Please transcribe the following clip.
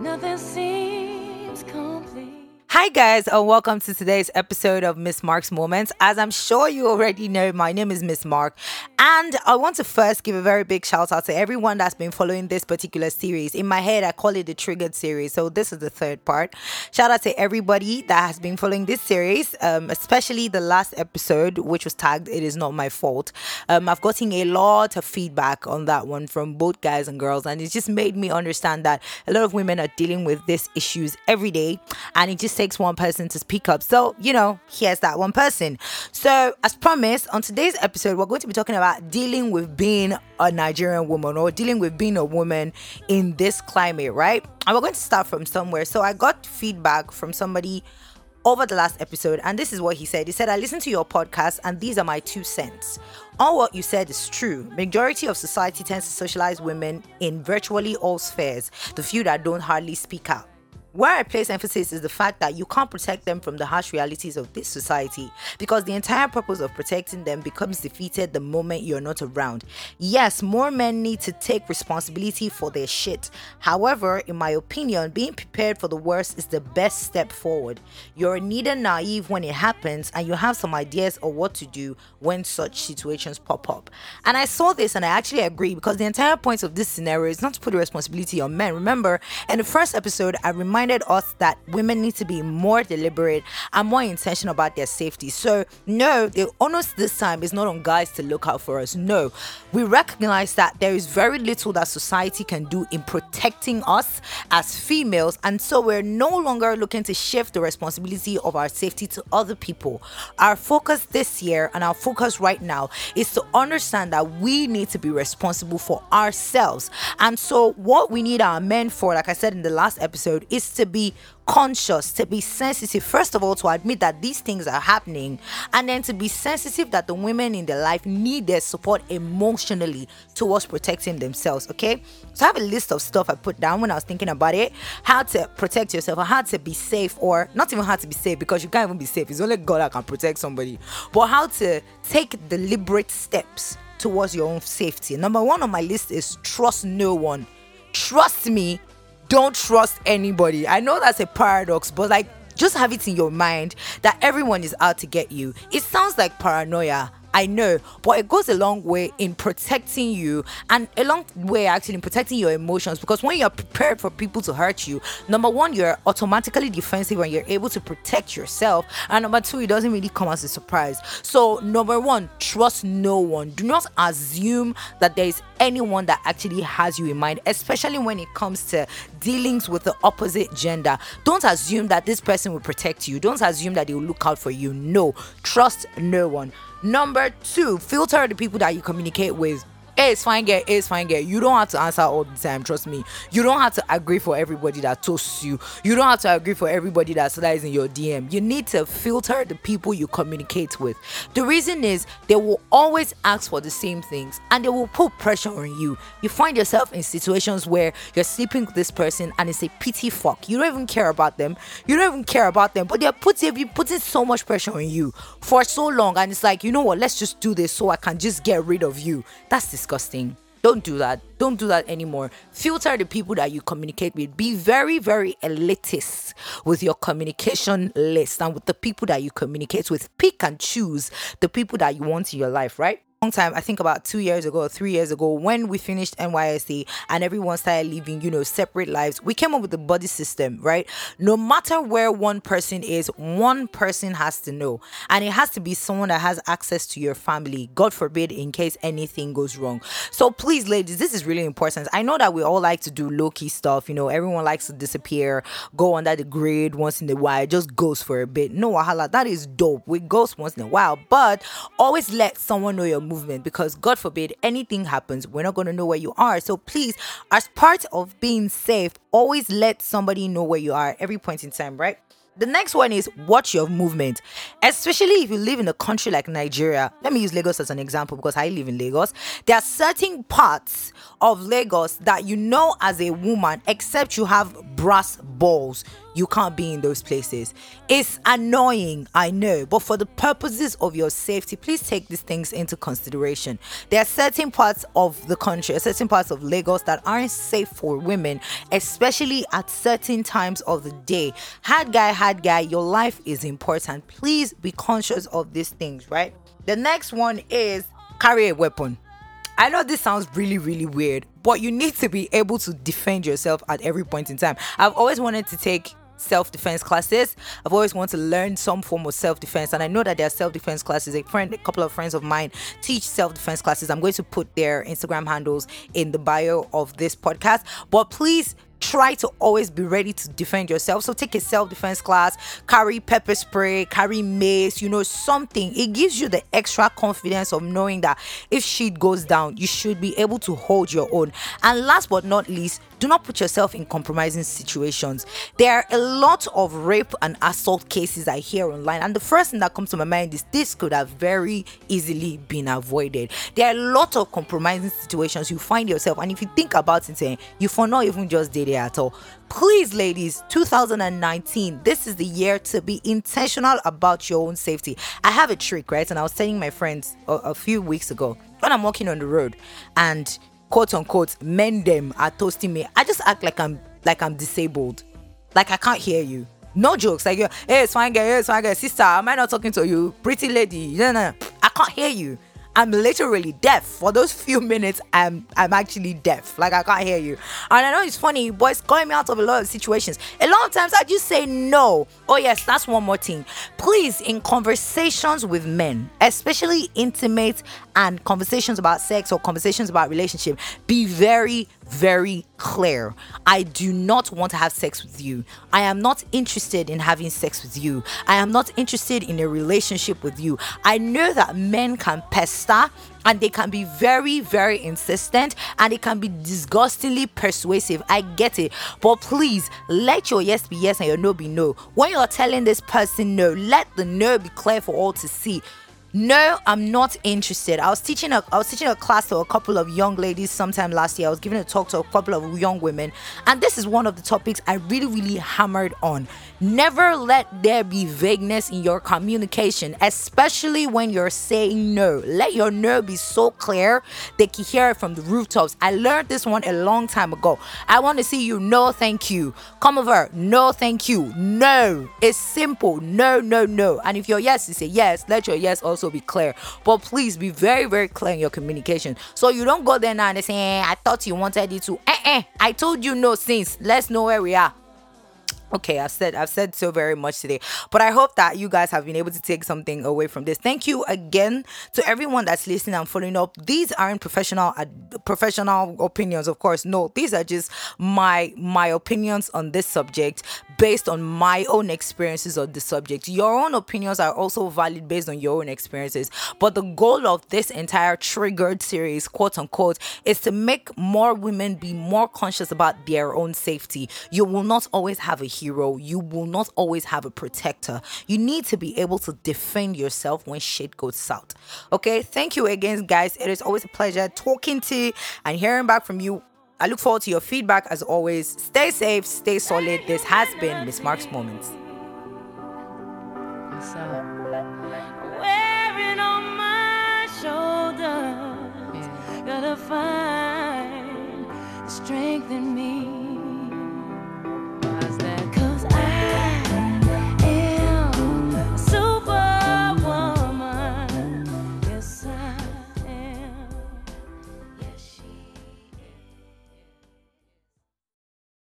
nothing seems complete. Hi, guys, and welcome to today's episode of Miss Mark's Moments. As I'm sure you already know, my name is Miss Mark, and I want to first give a very big shout out to everyone that's been following this particular series. In my head, I call it the Triggered series, so this is the third part. Shout out to everybody that has been following this series, um, especially the last episode, which was tagged "It Is Not My Fault." Um, I've gotten a lot of feedback on that one from both guys and girls, and it just made me understand that a lot of women are dealing with these issues every day, and it just takes one person to speak up. So, you know, here's that one person. So, as promised, on today's episode, we're going to be talking about dealing with being a Nigerian woman or dealing with being a woman in this climate, right? And we're going to start from somewhere. So, I got feedback from somebody over the last episode, and this is what he said. He said, I listened to your podcast, and these are my two cents. All what you said is true. Majority of society tends to socialize women in virtually all spheres, the few that don't hardly speak out. Where I place emphasis is the fact that you can't protect them from the harsh realities of this society because the entire purpose of protecting them becomes defeated the moment you're not around. Yes, more men need to take responsibility for their shit. However, in my opinion, being prepared for the worst is the best step forward. You're neither naive when it happens and you have some ideas of what to do when such situations pop up. And I saw this and I actually agree because the entire point of this scenario is not to put the responsibility on men. Remember, in the first episode, I reminded us that women need to be more deliberate and more intentional about their safety. So, no, the onus this time is not on guys to look out for us. No, we recognize that there is very little that society can do in protecting us as females, and so we're no longer looking to shift the responsibility of our safety to other people. Our focus this year and our focus right now is to understand that we need to be responsible for ourselves. And so, what we need our men for, like I said in the last episode, is to be conscious, to be sensitive. First of all, to admit that these things are happening, and then to be sensitive that the women in their life need their support emotionally towards protecting themselves. Okay, so I have a list of stuff I put down when I was thinking about it how to protect yourself, or how to be safe, or not even how to be safe because you can't even be safe. It's only God that can protect somebody, but how to take deliberate steps towards your own safety. Number one on my list is trust no one. Trust me, don't trust anybody. I know that's a paradox, but like just have it in your mind that everyone is out to get you. It sounds like paranoia. I know, but it goes a long way in protecting you and a long way actually in protecting your emotions because when you're prepared for people to hurt you, number one, you're automatically defensive and you're able to protect yourself, and number two, it doesn't really come as a surprise. So, number one, trust no one. Do not assume that there is anyone that actually has you in mind, especially when it comes to dealings with the opposite gender. Don't assume that this person will protect you, don't assume that they will look out for you. No, trust no one. Number two, filter the people that you communicate with. Hey, it's fine, girl. Hey, it's fine, girl. You don't have to answer all the time. Trust me. You don't have to agree for everybody that toasts you. You don't have to agree for everybody that slides in your DM. You need to filter the people you communicate with. The reason is they will always ask for the same things and they will put pressure on you. You find yourself in situations where you're sleeping with this person and it's a pity fuck. You don't even care about them. You don't even care about them, but they're putting putting so much pressure on you for so long, and it's like, you know what? Let's just do this so I can just get rid of you. That's disgusting disgusting. Don't do that. Don't do that anymore. Filter the people that you communicate with. Be very, very elitist with your communication list and with the people that you communicate with. Pick and choose the people that you want in your life, right? Long time i think about two years ago three years ago when we finished nysc and everyone started living you know separate lives we came up with the buddy system right? No matter where one person is one person has to know. And it has to be someone that has access to your family god forbid in case anything goes wrong. So please ladies this is really important. I know that we all like to do low-key stuff you know everyone likes to disappear go under the grid once in a while just ghost for a bit. No wahala that is dope. We ghost once in a while but always let someone know your movement because God forbid anything happens, we're not going to know where you are. So please, as part of being safe, always let somebody know where you are every point in time, right? The next one is watch your movement, especially if you live in a country like Nigeria. Let me use Lagos as an example because I live in Lagos. There are certain parts of Lagos that you know as a woman, except you have brass balls, you can't be in those places. It's annoying, I know, but for the purposes of your safety, please take these things into consideration. There are certain parts of the country, certain parts of Lagos that aren't safe for women, especially at certain times of the day. Hard guy, hard guy, your life is important. Please be conscious of these things, right? The next one is carry a weapon. I know this sounds really, really weird, but you need to be able to defend yourself at every point in time. I've always wanted to take self defense classes. I've always wanted to learn some form of self defense, and I know that there are self defense classes. A friend, a couple of friends of mine teach self defense classes. I'm going to put their Instagram handles in the bio of this podcast, but please try to always be ready to defend yourself. So take a self-defense class, carry pepper spray, carry mace, you know, something. It gives you the extra confidence of knowing that if shit goes down, you should be able to hold your own. And last but not least, do not put yourself in compromising situations. There are a lot of rape and assault cases I hear online, and the first thing that comes to my mind is this could have very easily been avoided. There are a lot of compromising situations you find yourself, and if you think about it, eh, you for not even just did it at all. Please, ladies, 2019, this is the year to be intentional about your own safety. I have a trick, right? And I was telling my friends a, a few weeks ago when I'm walking on the road and quote unquote men them are toasting me. I just act like I'm like I'm disabled. Like I can't hear you. No jokes. Like, hey, it's fine, girl. Hey, it's fine, girl. Sister, am I not talking to you? Pretty lady. No, no, I can't hear you. I'm literally deaf. For those few minutes, I'm I'm actually deaf. Like I can't hear you. And I know it's funny, but it's calling me out of a lot of situations. A lot of times I just say no. Oh yes, that's one more thing. Please, in conversations with men, especially intimate and conversations about sex or conversations about relationship, be very, very clear. I do not want to have sex with you. I am not interested in having sex with you. I am not interested in a relationship with you. I know that men can pester and they can be very, very insistent and it can be disgustingly persuasive. I get it. But please let your yes be yes and your no be no. When you're telling this person no, let the no be clear for all to see no i'm not interested. I was teaching a i was teaching a class to a couple of young ladies sometime last year. I was giving a talk to a couple of young women. And this is one of the topics i really really hammered on. Never let there be vagueness in your communication especially when you're saying no. Let your no be so clear they can hear it from the rooftops. I learned this one a long time ago. I want to see you no thank you. Come over no thank you. No it's simple. No no no. And if your yes is a yes. Let your yes also also be clear. But please be very, very clear in your communication. So you don't go there now and say, eh, I thought you wanted it to. Eh, eh, I told you no since. Let's know where we are okay i've said i've said so very much today but i hope that you guys have been able to take something away from this. Thank you again to everyone that's listening and following up. These aren't professional uh, professional opinions of course. No these are just my my opinions on this subject based on my own experiences of the subject. Your own opinions are also valid based on your own experiences but the goal of this entire triggered series quote unquote is to make more women be more conscious about their own safety. You will not always have a hero, you will not always have a protector. You need to be able to defend yourself when shit goes south. Okay, thank you again, guys. It is always a pleasure talking to and hearing back from you. I look forward to your feedback as always. Stay safe, stay solid. This has been Miss Mark's Moments. What's up? Wearing on my shoulders, yeah. gotta find strength in